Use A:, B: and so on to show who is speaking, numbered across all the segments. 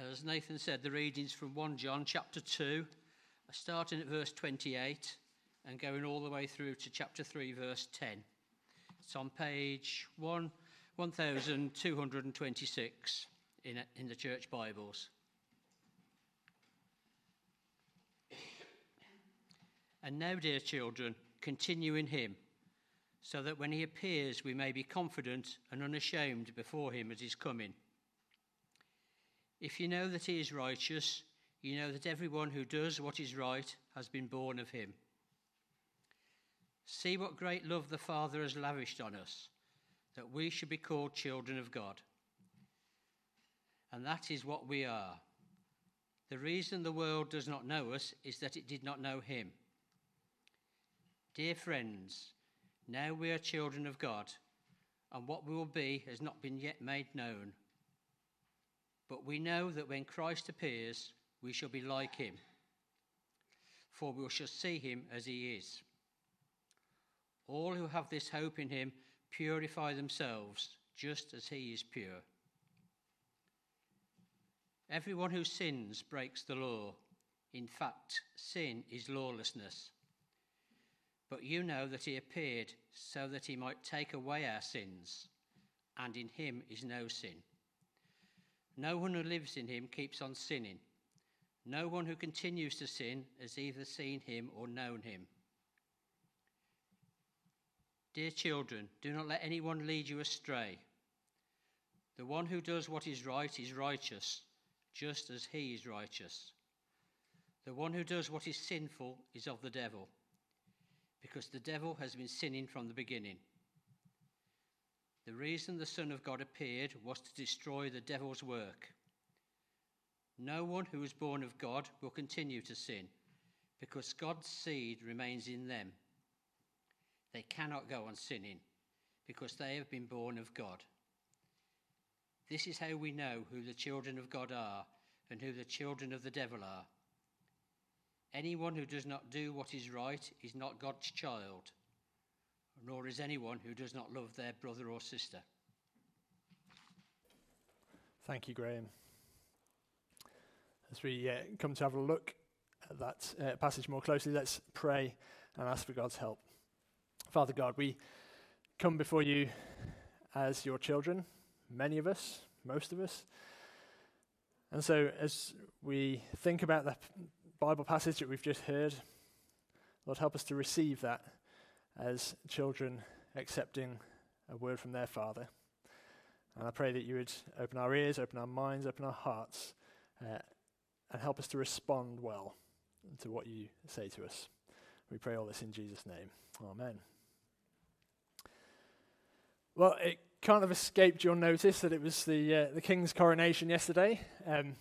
A: Uh, as Nathan said, the readings from 1 John chapter 2, uh, starting at verse 28 and going all the way through to chapter 3, verse 10. It's on page 1, 1226 in, in the church Bibles. And now, dear children, continue in him, so that when he appears, we may be confident and unashamed before him at his coming. If you know that he is righteous, you know that everyone who does what is right has been born of him. See what great love the Father has lavished on us, that we should be called children of God. And that is what we are. The reason the world does not know us is that it did not know him. Dear friends, now we are children of God, and what we will be has not been yet made known. But we know that when Christ appears, we shall be like him, for we shall see him as he is. All who have this hope in him purify themselves just as he is pure. Everyone who sins breaks the law. In fact, sin is lawlessness. But you know that he appeared so that he might take away our sins, and in him is no sin. No one who lives in him keeps on sinning. No one who continues to sin has either seen him or known him. Dear children, do not let anyone lead you astray. The one who does what is right is righteous, just as he is righteous. The one who does what is sinful is of the devil because the devil has been sinning from the beginning. The reason the Son of God appeared was to destroy the devil's work. No one who is born of God will continue to sin, because God's seed remains in them. They cannot go on sinning, because they have been born of God. This is how we know who the children of God are and who the children of the devil are. Anyone who does not do what is right is not God's child, nor is anyone who does not love their brother or sister.
B: Thank you, Graham. As we uh, come to have a look at that uh, passage more closely, let's pray and ask for God's help. Father God, we come before you as your children, many of us, most of us. And so, as we think about the Bible passage that we've just heard, Lord, help us to receive that as children accepting a word from their Father. And I pray that you would open our ears, open our minds, open our hearts, uh, and help us to respond well to what you say to us. We pray all this in Jesus' name. Amen. Well, it can't have escaped your notice that it was the, uh, the king's coronation yesterday. Um,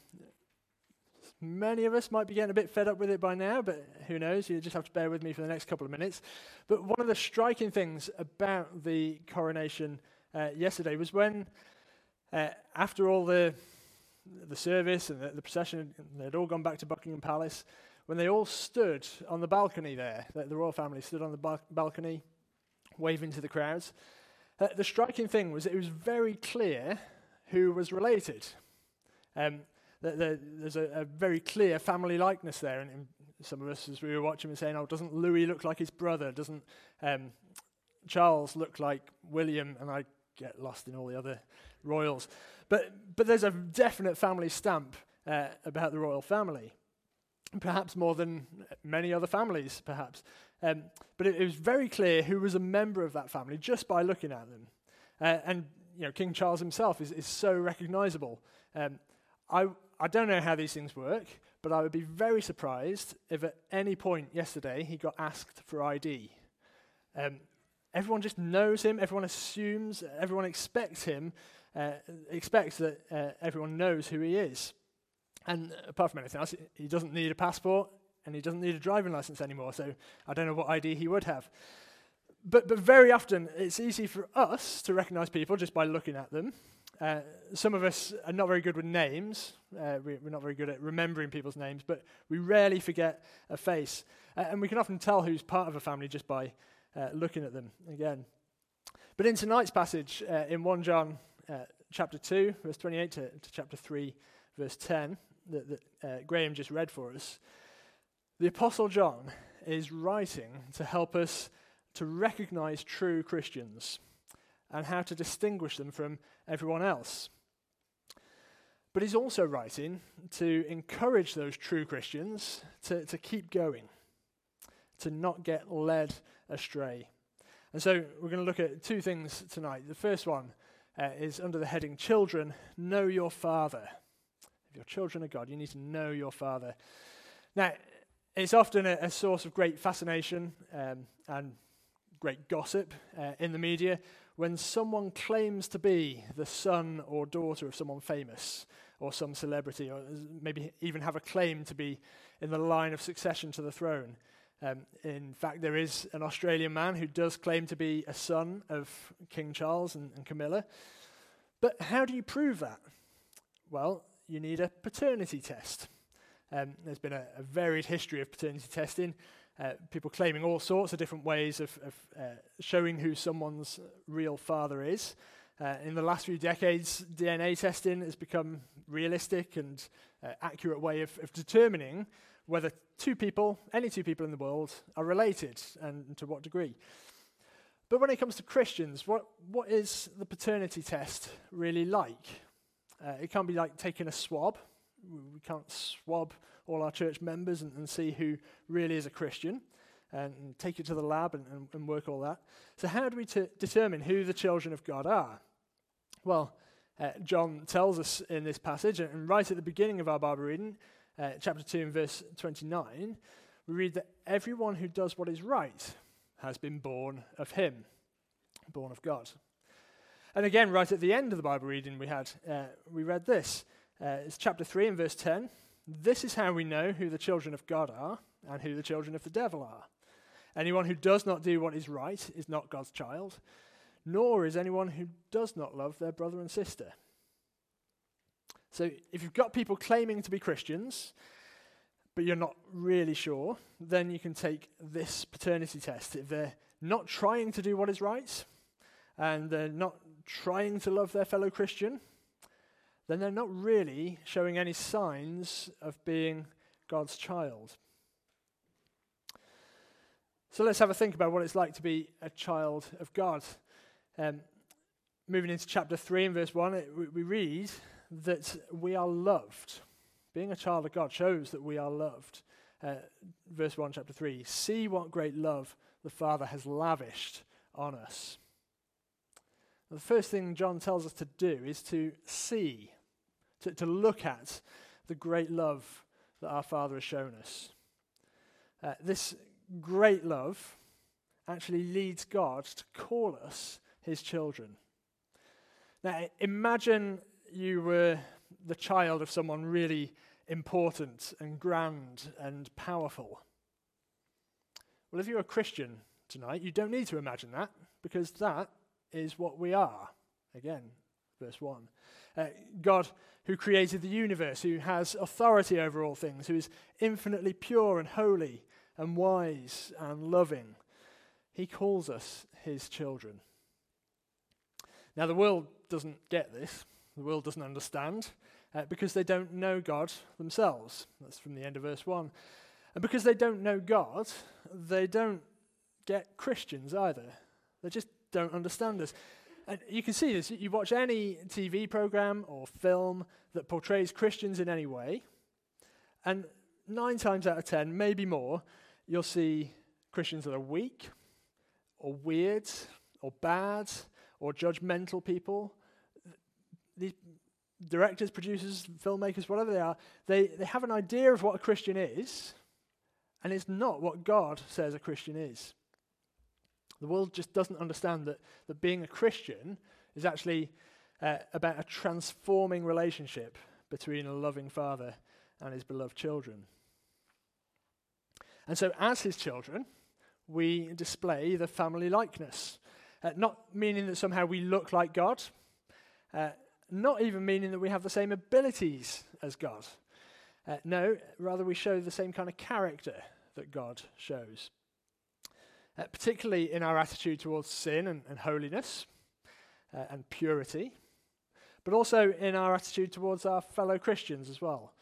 B: Many of us might be getting a bit fed up with it by now, but who knows? You just have to bear with me for the next couple of minutes. But one of the striking things about the coronation uh, yesterday was when, uh, after all the the service and the, the, procession, they'd all gone back to Buckingham Palace, when they all stood on the balcony there, the, the royal family stood on the ba- balcony, waving to the crowds. Uh, the striking thing was it was very clear who was related. Um, there's a, a, very clear family likeness there. And, some of us, as we were watching, were saying, oh, doesn't Louis look like his brother? Doesn't um, Charles look like William? And I get lost in all the other royals. But, but there's a definite family stamp uh, about the royal family, perhaps more than many other families, perhaps. Um, but it, it, was very clear who was a member of that family just by looking at them. Uh, and you know, King Charles himself is, is so recognizable. Um, I, I don't know how these things work, but I would be very surprised if at any point yesterday he got asked for ID. Um, everyone just knows him, everyone assumes, everyone expects him, uh, expects that uh, everyone knows who he is. And apart from anything else, he doesn't need a passport and he doesn't need a driving license anymore, so I don't know what ID he would have. But, but very often, it's easy for us to recognize people just by looking at them. Uh, some of us are not very good with names. Uh, we, are not very good at remembering people's names, but we rarely forget a face. Uh, and we can often tell who's part of a family just by uh, looking at them again. But in tonight's passage, uh, in 1 John chapter 2, verse 28 to, to chapter 3, verse 10, that, that uh, Graham just read for us, the Apostle John is writing to help us to recognize true Christians and how to distinguish them from everyone else. But he's also writing to encourage those true Christians to, to keep going, to not get led astray. And so we're going to look at two things tonight. The first one uh, is under the heading Children, Know Your Father. If you're children of God, you need to know your Father. Now, it's often a, a source of great fascination um, and great gossip uh, in the media when someone claims to be the son or daughter of someone famous or some celebrity, or maybe even have a claim to be in the line of succession to the throne. Um, in fact, there is an Australian man who does claim to be a son of King Charles and, and Camilla. But how do you prove that? Well, you need a paternity test. Um, there's been a, a, varied history of paternity testing, uh, people claiming all sorts of different ways of, of uh, showing who someone's real father is. Uh, in the last few decades, DNA testing has become realistic and uh, accurate way of, of determining whether two people, any two people in the world, are related and to what degree. But when it comes to Christians, what, what is the paternity test really like? Uh, it can't be like taking a swab. We can't swab all our church members and, and see who really is a Christian and, and take it to the lab and, and, and, work all that. So, how do we t- determine who the children of God are? Well, uh, John tells us in this passage, and right at the beginning of our Bible reading, uh, chapter 2 and verse 29, we read that everyone who does what is right has been born of him, born of God. And again, right at the end of the Bible reading we had, uh, we read this. Uh, it's chapter 3 and verse 10. This is how we know who the children of God are and who the children of the devil are. Anyone who does not do what is right is not God's child, nor is anyone who does not love their brother and sister. So if you've got people claiming to be Christians, but you're not really sure, then you can take this paternity test. If they're not trying to do what is right, and they're not trying to love their fellow Christian, then they're not really showing any signs of being God's child. So let's have a think about what it's like to be a child of God. Um, moving into chapter 3 and verse 1, it, we, read that we are loved. Being a child of God shows that we are loved. Uh, verse 1, chapter 3 See what great love the Father has lavished on us. The first thing John tells us to do is to see, to, to look at the great love that our Father has shown us. Uh, this great love actually leads God to call us his children. Now, imagine you were the child of someone really important and grand and powerful. Well, if you're a Christian tonight, you don't need to imagine that because that is what we are. Again, verse 1. Uh, God, who created the universe, who has authority over all things, who is infinitely pure and holy and wise and loving, he calls us his children. Now, the world doesn't get this the world doesn't understand uh, because they don't know God themselves. That's from the end of verse 1. And because they don't know God, they don't get Christians either. They just don't understand us. And you can see this. You watch any TV program or film that portrays Christians in any way, and nine times out of ten, maybe more, you'll see Christians that are weak, or weird, or bad, or judgmental people, these directors, producers, filmmakers, whatever they are, they, they have an idea of what a Christian is, and it's not what God says a Christian is. The world just doesn't understand that, that being a Christian is actually uh, about a transforming relationship between a loving father and his beloved children. And so, as his children, we display the family likeness. Uh, not meaning that somehow we look like God, uh, not even meaning that we have the same abilities as God. Uh, no, rather, we show the same kind of character that God shows. Uh, particularly in our attitude towards sin and, and holiness uh, and purity, but also in our attitude towards our fellow Christians as well.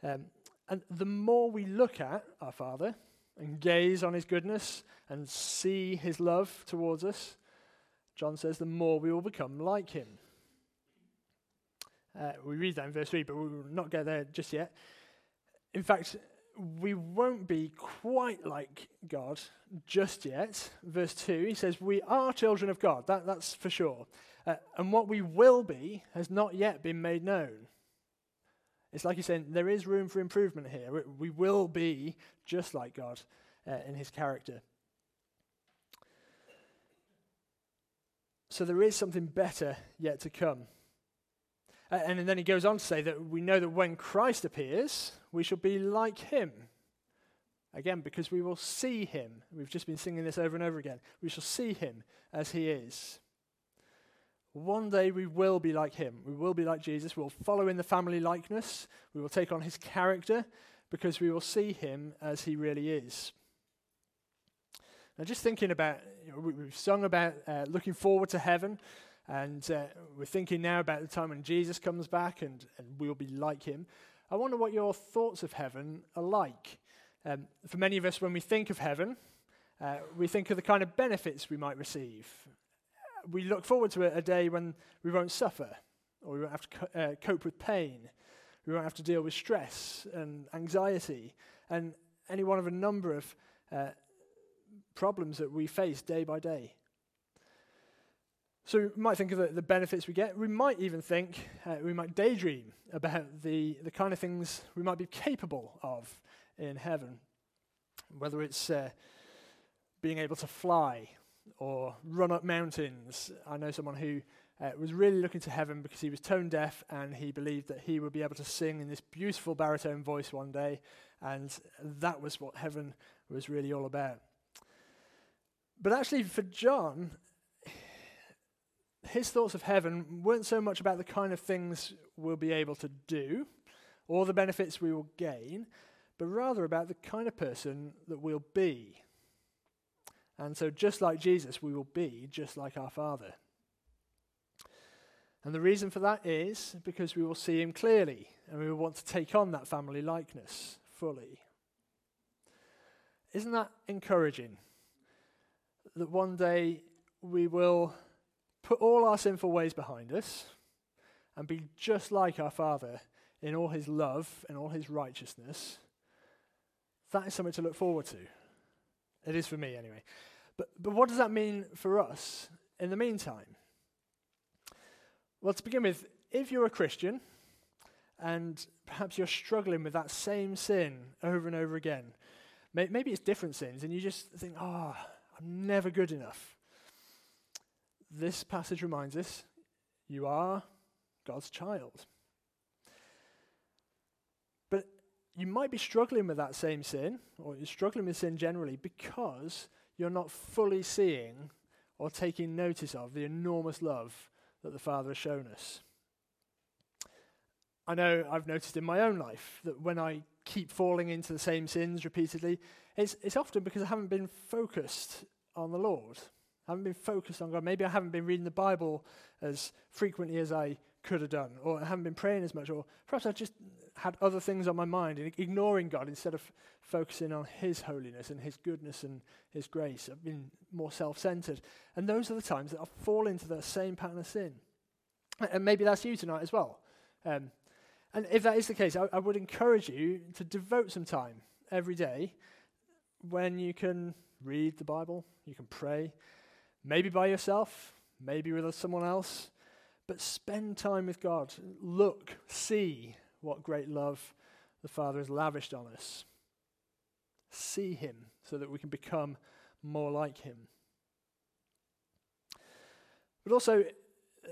B: Um, and the more we look at our Father and gaze on his goodness and see his love towards us, John says, the more we will become like him. Uh, we read that in verse 3, but we will not get there just yet. In fact, we won't be quite like God just yet. Verse 2, he says, We are children of God. That, that's for sure. Uh, and what we will be has not yet been made known. It's like he's saying, there is room for improvement here. We, we will be just like God uh, in his character. So there is something better yet to come. And then he goes on to say that we know that when Christ appears, we shall be like him. Again, because we will see him. We've just been singing this over and over again. We shall see him as he is. One day we will be like him. We will be like Jesus. We'll follow in the family likeness. We will take on his character because we will see him as he really is. Now, just thinking about, you know, we've sung about uh, looking forward to heaven. And uh, we're thinking now about the time when Jesus comes back and, and we'll be like him. I wonder what your thoughts of heaven are like. Um, for many of us, when we think of heaven, uh, we think of the kind of benefits we might receive. We look forward to a, a day when we won't suffer, or we won't have to co- uh, cope with pain. We won't have to deal with stress and anxiety, and any one of a number of uh, problems that we face day by day. So we might think of the, the benefits we get. We might even think, uh, we might daydream about the, the kind of things we might be capable of in heaven. Whether it's uh, being able to fly or run up mountains. I know someone who uh, was really looking to heaven because he was tone deaf and he believed that he would be able to sing in this beautiful baritone voice one day, and that was what heaven was really all about. But actually, for John, his thoughts of heaven weren't so much about the kind of things we'll be able to do or the benefits we will gain, but rather about the kind of person that we'll be. And so, just like Jesus, we will be just like our Father. And the reason for that is because we will see him clearly and we will want to take on that family likeness fully. Isn't that encouraging? That one day we will put all our sinful ways behind us and be just like our Father in all his love and all his righteousness, that is something to look forward to. It is for me, anyway. But, but what does that mean for us in the meantime? Well, to begin with, if you're a Christian and perhaps you're struggling with that same sin over and over again, may, maybe it's different sins, and you just think, oh, I'm never good enough this passage reminds us you are God's child. But you might be struggling with that same sin, or you're struggling with sin generally, because you're not fully seeing or taking notice of the enormous love that the Father has shown us. I know I've noticed in my own life that when I keep falling into the same sins repeatedly, it's, it's often because I haven't been focused on the Lord. I haven't been focused on God. Maybe I haven't been reading the Bible as frequently as I could have done, or I haven't been praying as much, or perhaps I've just had other things on my mind, and ignoring God instead of focusing on His holiness and His goodness and His grace. I've been more self centered. And those are the times that I fall into that same pattern of sin. And maybe that's you tonight as well. Um, and if that is the case, I, I would encourage you to devote some time every day when you can read the Bible, you can pray, Maybe by yourself, maybe with someone else, but spend time with God. Look, see what great love the Father has lavished on us. See Him so that we can become more like Him. But also, uh,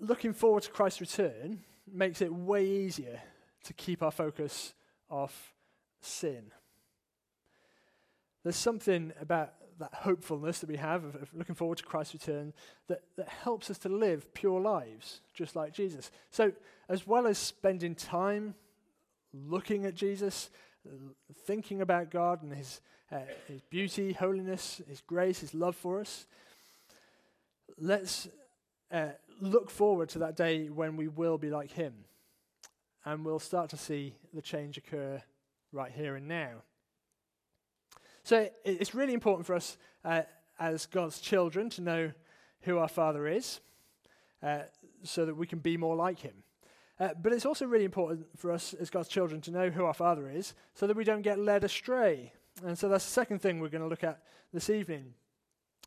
B: looking forward to Christ's return makes it way easier to keep our focus off sin. There's something about that hopefulness that we have of, of, looking forward to Christ's return that, that helps us to live pure lives, just like Jesus. So, as well as spending time looking at Jesus, thinking about God and his, uh, his beauty, holiness, his grace, his love for us, let's uh, look forward to that day when we will be like him. And we'll start to see the change occur right here and now. So it's really important for us uh, as God's children to know who our Father is uh, so that we can be more like him. Uh, but it's also really important for us as God's children to know who our Father is so that we don't get led astray. And so that's the second thing we're going to look at this evening.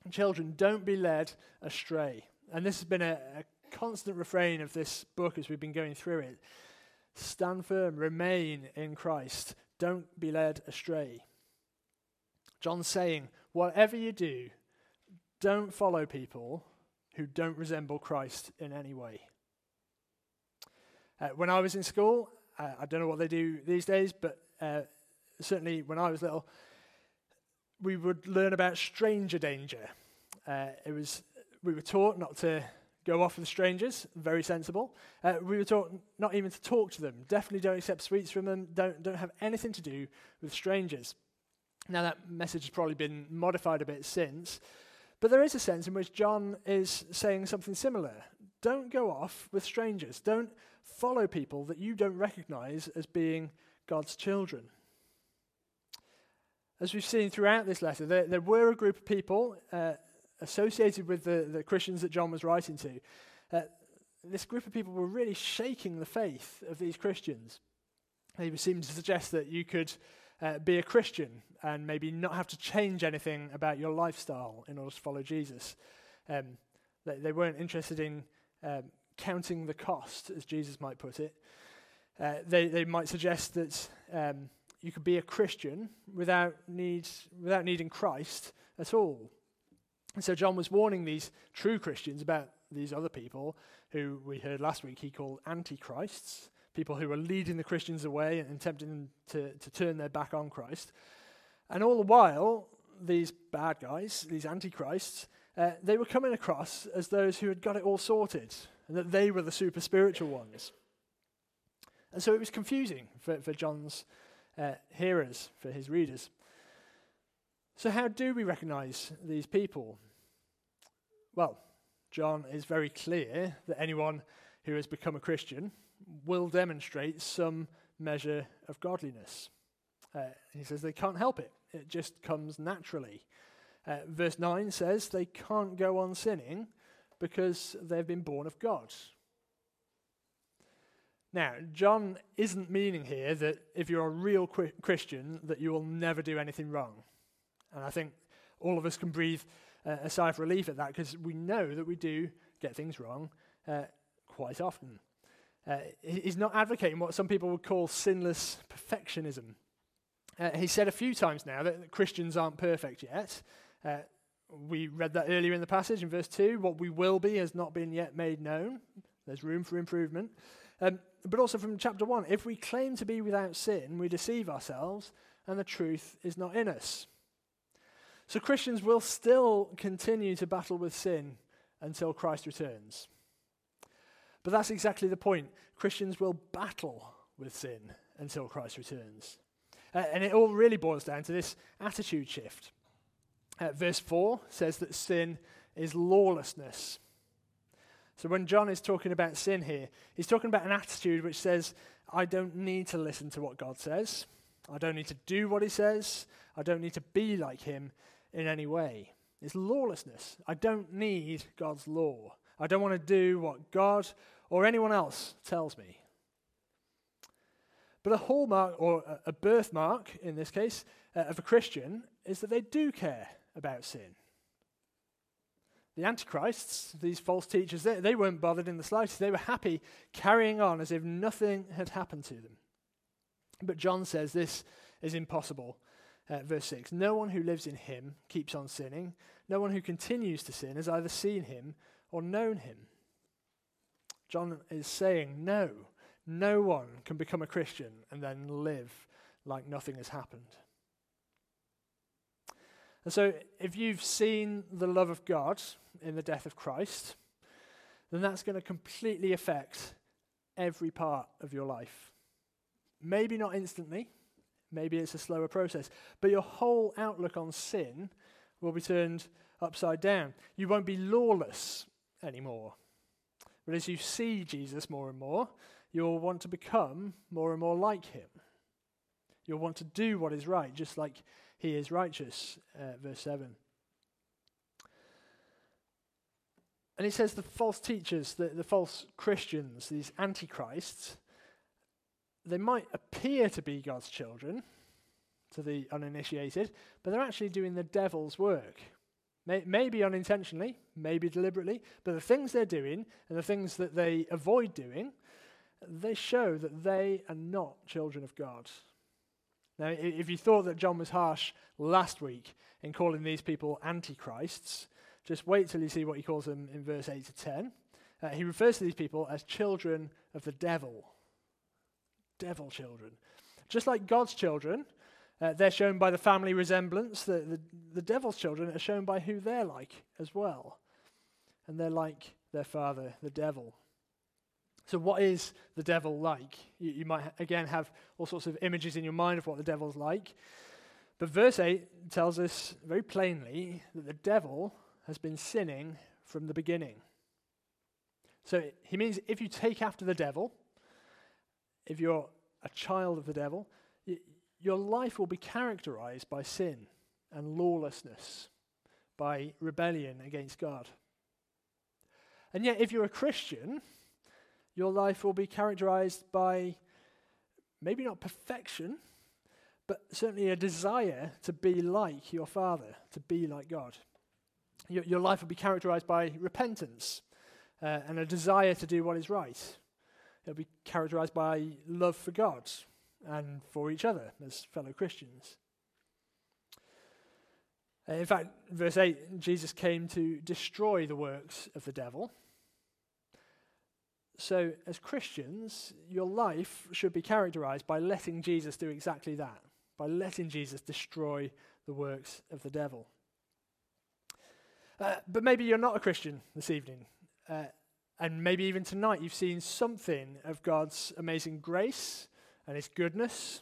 B: Children, don't be led astray. And this has been a, a constant refrain of this book as we've been going through it. Stand firm, remain in Christ, don't be led astray. John's saying, whatever you do, don't follow people who don't resemble Christ in any way. Uh, when I was in school, uh, I don't know what they do these days, but uh, certainly when I was little, we would learn about stranger danger. Uh, it was we were taught not to go off with strangers, very sensible. Uh, we were taught not even to talk to them. Definitely don't accept sweets from them. Don't don't have anything to do with strangers. Now that message has probably been modified a bit since, but there is a sense in which John is saying something similar. Don't go off with strangers. Don't follow people that you don't recognize as being God's children. As we've seen throughout this letter, there, there were a group of people uh, associated with the, the Christians that John was writing to. Uh, this group of people were really shaking the faith of these Christians. They seemed to suggest that you could uh, be a Christian and maybe not have to change anything about your lifestyle in order to follow Jesus. Um, they, they, weren't interested in um, counting the cost, as Jesus might put it. Uh, they, they might suggest that um, you could be a Christian without, need, without needing Christ at all. And so John was warning these true Christians about these other people who we heard last week he called antichrists, people who were leading the Christians away and tempting them to, to turn their back on Christ. And all the while, these bad guys, these antichrists, uh, they were coming across as those who had got it all sorted and that they were the super spiritual ones. And so it was confusing for, for John's uh, hearers, for his readers. So, how do we recognize these people? Well, John is very clear that anyone who has become a Christian will demonstrate some measure of godliness. Uh, he says they can't help it, it just comes naturally. Uh, verse 9 says they can't go on sinning because they've been born of God. Now, John isn't meaning here that if you're a real Christian, that you will never do anything wrong. And I think all of us can breathe uh, a sigh of relief at that because we know that we do get things wrong uh, quite often. Uh, he's not advocating what some people would call sinless perfectionism. Uh, he said a few times now that Christians aren't perfect yet. Uh, we read that earlier in the passage in verse 2. What we will be has not been yet made known. There's room for improvement. Um, but also from chapter 1 if we claim to be without sin, we deceive ourselves, and the truth is not in us. So Christians will still continue to battle with sin until Christ returns. But that's exactly the point. Christians will battle with sin until Christ returns. Uh, and it all really boils down to this attitude shift. Uh, verse 4 says that sin is lawlessness. So when John is talking about sin here, he's talking about an attitude which says, I don't need to listen to what God says. I don't need to do what he says. I don't need to be like him in any way. It's lawlessness. I don't need God's law. I don't want to do what God or anyone else tells me. But a hallmark, or a birthmark in this case, uh, of a Christian is that they do care about sin. The Antichrists, these false teachers, they, they weren't bothered in the slightest. They were happy carrying on as if nothing had happened to them. But John says this is impossible uh, verse 6 No one who lives in him keeps on sinning. No one who continues to sin has either seen him or known him. John is saying, No, no one can become a Christian and then live like nothing has happened. And so, if you've seen the love of God in the death of Christ, then that's going to completely affect every part of your life. Maybe not instantly, Maybe it's a slower process. But your whole outlook on sin will be turned upside down. You won't be lawless anymore. But as you see Jesus more and more, you'll want to become more and more like him. You'll want to do what is right, just like he is righteous. Uh, verse 7. And he says the false teachers, the, the false Christians, these antichrists, they might appear to be God's children to the uninitiated, but they're actually doing the devil's work. May, maybe unintentionally, maybe deliberately, but the things they're doing and the things that they avoid doing, they show that they are not children of God. Now, if you thought that John was harsh last week in calling these people antichrists, just wait till you see what he calls them in verse 8 to 10. Uh, he refers to these people as children of the devil. Devil children. Just like God's children, uh, they're shown by the family resemblance. The, the, the devil's children are shown by who they're like as well. And they're like their father, the devil. So, what is the devil like? You, you might, again, have all sorts of images in your mind of what the devil's like. But verse 8 tells us very plainly that the devil has been sinning from the beginning. So, he means if you take after the devil, if you're a child of the devil, your life will be characterized by sin and lawlessness, by rebellion against God. And yet, if you're a Christian, your life will be characterized by maybe not perfection, but certainly a desire to be like your Father, to be like God. Your, your life will be characterized by repentance uh, and a desire to do what is right. It'll be characterized by love for God and for each other as fellow Christians. Uh, in fact, verse 8, Jesus came to destroy the works of the devil. So, as Christians, your life should be characterized by letting Jesus do exactly that, by letting Jesus destroy the works of the devil. Uh, but maybe you're not a Christian this evening. Uh, and maybe even tonight you've seen something of God's amazing grace and His goodness,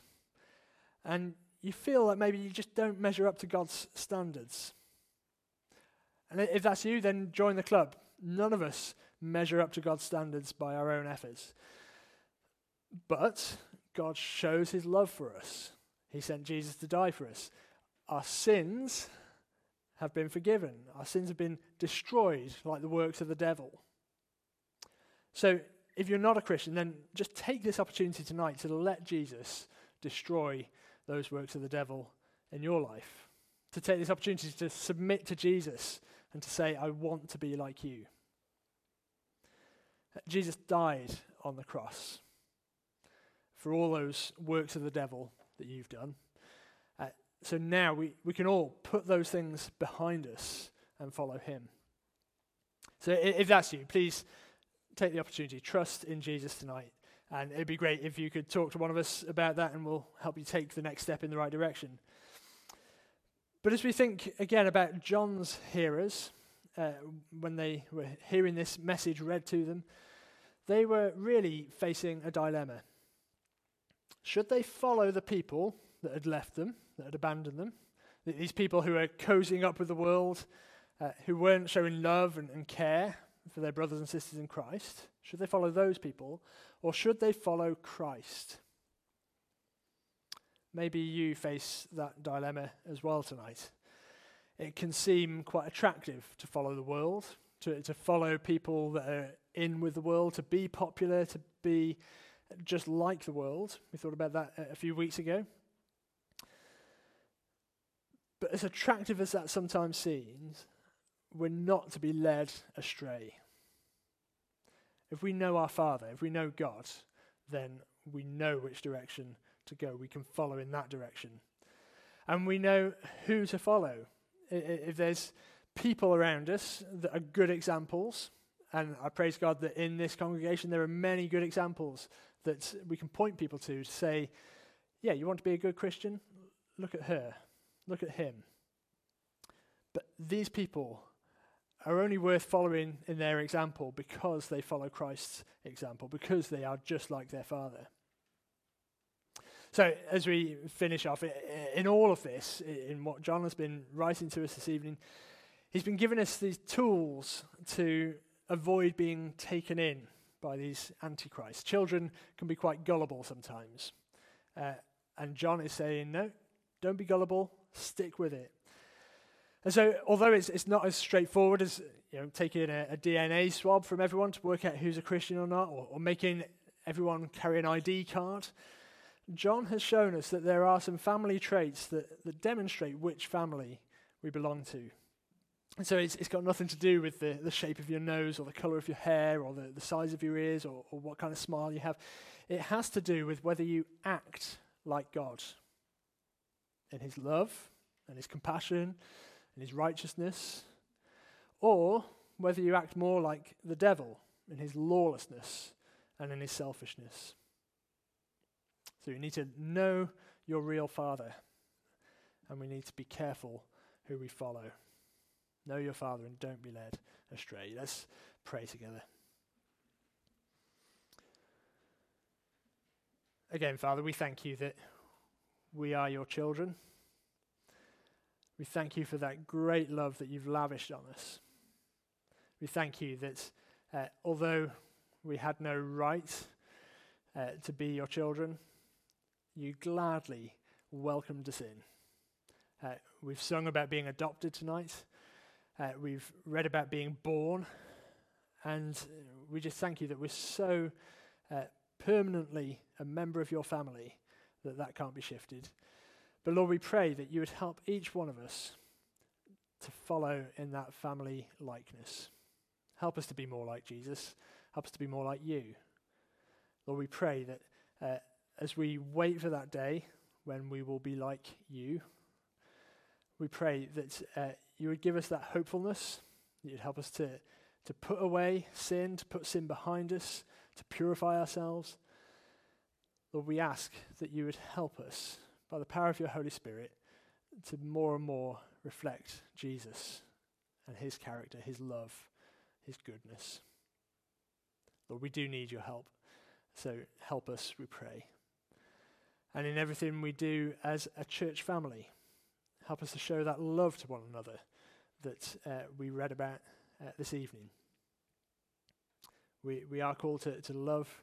B: and you feel that maybe you just don't measure up to God's standards. And if that's you, then join the club. None of us measure up to God's standards by our own efforts. But God shows his love for us. He sent Jesus to die for us. Our sins have been forgiven, our sins have been destroyed like the works of the devil. So if you're not a Christian, then just take this opportunity tonight to let Jesus destroy those works of the devil in your life. To take this opportunity to submit to Jesus and to say, I want to be like you. Jesus died on the cross for all those works of the devil that you've done. Uh, so now we, we can all put those things behind us and follow him. So if that's you, please take the opportunity, trust in Jesus tonight. And it'd be great if you could talk to one of us about that and we'll help you take the next step in the right direction. But as we think again about John's hearers, uh, when they were hearing this message read to them, they were really facing a dilemma. Should they follow the people that had left them, that had abandoned them, these people who were cozying up with the world, uh, who weren't showing love and, and care for their brothers and sisters in Christ? Should they follow those people? Or should they follow Christ? Maybe you face that dilemma as well tonight. It can seem quite attractive to follow the world, to, to follow people that are in with the world, to be popular, to be just like the world. We thought about that a few weeks ago. But as attractive as that sometimes seems, we're not to be led astray. If we know our Father, if we know God, then we know which direction to go. We can follow in that direction. And we know who to follow. If there's people around us that are good examples, and I praise God that in this congregation there are many good examples that we can point people to to say, yeah, you want to be a good Christian? Look at her. Look at him. But these people are only worth following in their example because they follow Christ's example, because they are just like their Father. So, as we finish off, in all of this, in what John has been writing to us this evening, he's been giving us these tools to avoid being taken in by these antichrists. Children can be quite gullible sometimes. Uh, and John is saying, no, don't be gullible, stick with it. And so, although it's, it's not as straightforward as you know, taking a, a DNA swab from everyone to work out who's a Christian or not, or, or making everyone carry an ID card, John has shown us that there are some family traits that, that demonstrate which family we belong to. And so it's, it's got nothing to do with the, the shape of your nose or the color of your hair or the, the size of your ears or, or what kind of smile you have. It has to do with whether you act like God in his love and his compassion and his righteousness, or whether you act more like the devil in his lawlessness and in his selfishness. So you need to know your real Father, and we need to be careful who we follow. Know your Father and don't be led astray. Let's pray together. Again, Father, we thank you that we are your children. We thank you for that great love that you've lavished on us. We thank you that uh, although we had no right uh, to be your children, you gladly welcomed us in. Uh, we've sung about being adopted tonight. Uh, we've read about being born. And we just thank you that we're so uh, permanently a member of your family that that can't be shifted. But Lord, we pray that you would help each one of us to follow in that family likeness. Help us to be more like Jesus. Help us to be more like you. Lord, we pray that uh, as we wait for that day when we will be like you, we pray that uh, you would give us that hopefulness, that you'd help us to, to put away sin, to put sin behind us, to purify ourselves. Lord, we ask that you would help us by the power of your Holy Spirit to more and more reflect Jesus and his character, his love, his goodness. Lord, we do need your help. So help us, we pray. And in everything we do as a church family, help us to show that love to one another that uh, we read about uh, this evening. We, we are called to, to love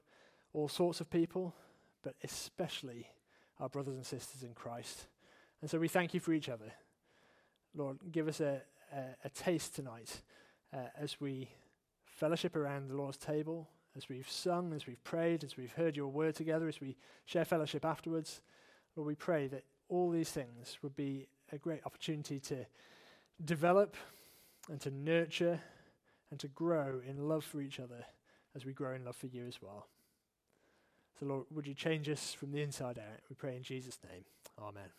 B: all sorts of people, but especially our brothers and sisters in Christ. And so we thank you for each other. Lord, give us a, a, a taste tonight uh, as we fellowship around the Lord's table, as we've sung, as we've prayed, as we've heard your word together, as we share fellowship afterwards. Lord, we pray that all these things would be a great opportunity to develop and to nurture and to grow in love for each other as we grow in love for you as well. So, Lord, would you change us from the inside out? We pray in Jesus' name. Amen.